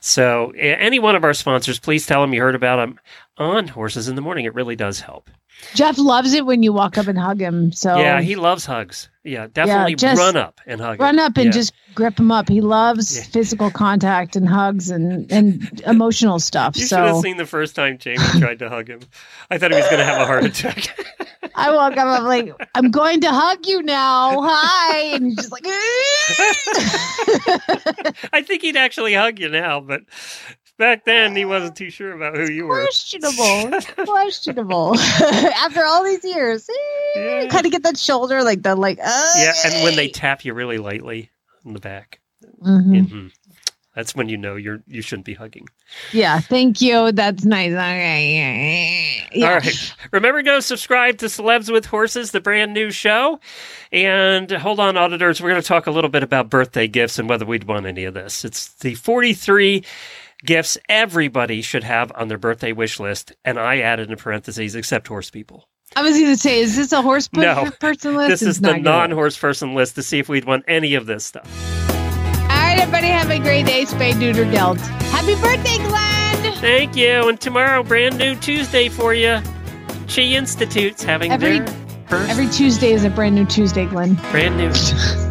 So any one of our sponsors, please tell them you heard about them on Horses in the Morning. It really does help. Jeff loves it when you walk up and hug him. So Yeah, he loves hugs. Yeah, definitely just run up and hug. him. run up and Yeah. just grip him up. He loves Yeah. physical contact and hugs and and emotional stuff. You should have so seen the first time Jamie tried to hug him. I thought he was going to have a heart attack. I walk up. I'm like, I'm going to hug you now. Hi, and he's just like, I think he'd actually hug you now, but back then he wasn't too sure about who you were. questionable, questionable. After all these years, Yeah. kind of get that shoulder like the like. Uh, Yeah, and when they tap you really lightly in the back. Mhm. hmm That's when you know you're you shouldn't be hugging. Yeah, thank you. That's nice. Okay. Yeah. All right. Remember to go subscribe to Celebs with Horses, the brand new show. And hold on, auditors, we're going to talk a little bit about birthday gifts and whether we'd want any of this. It's the 43 gifts everybody should have on their birthday wish list. And I added in parentheses, except horse people. I was going to say, is this a horse No. person list? This It's is the non horse person list to see if we'd want any of this stuff. All right, everybody, have a great day. Spay neuter geld. Happy birthday, Glenn. Thank you. And tomorrow, brand new Tuesday for you. Chi Institute's having Every- their first Every Tuesday is a brand new Tuesday, Glenn. brand new.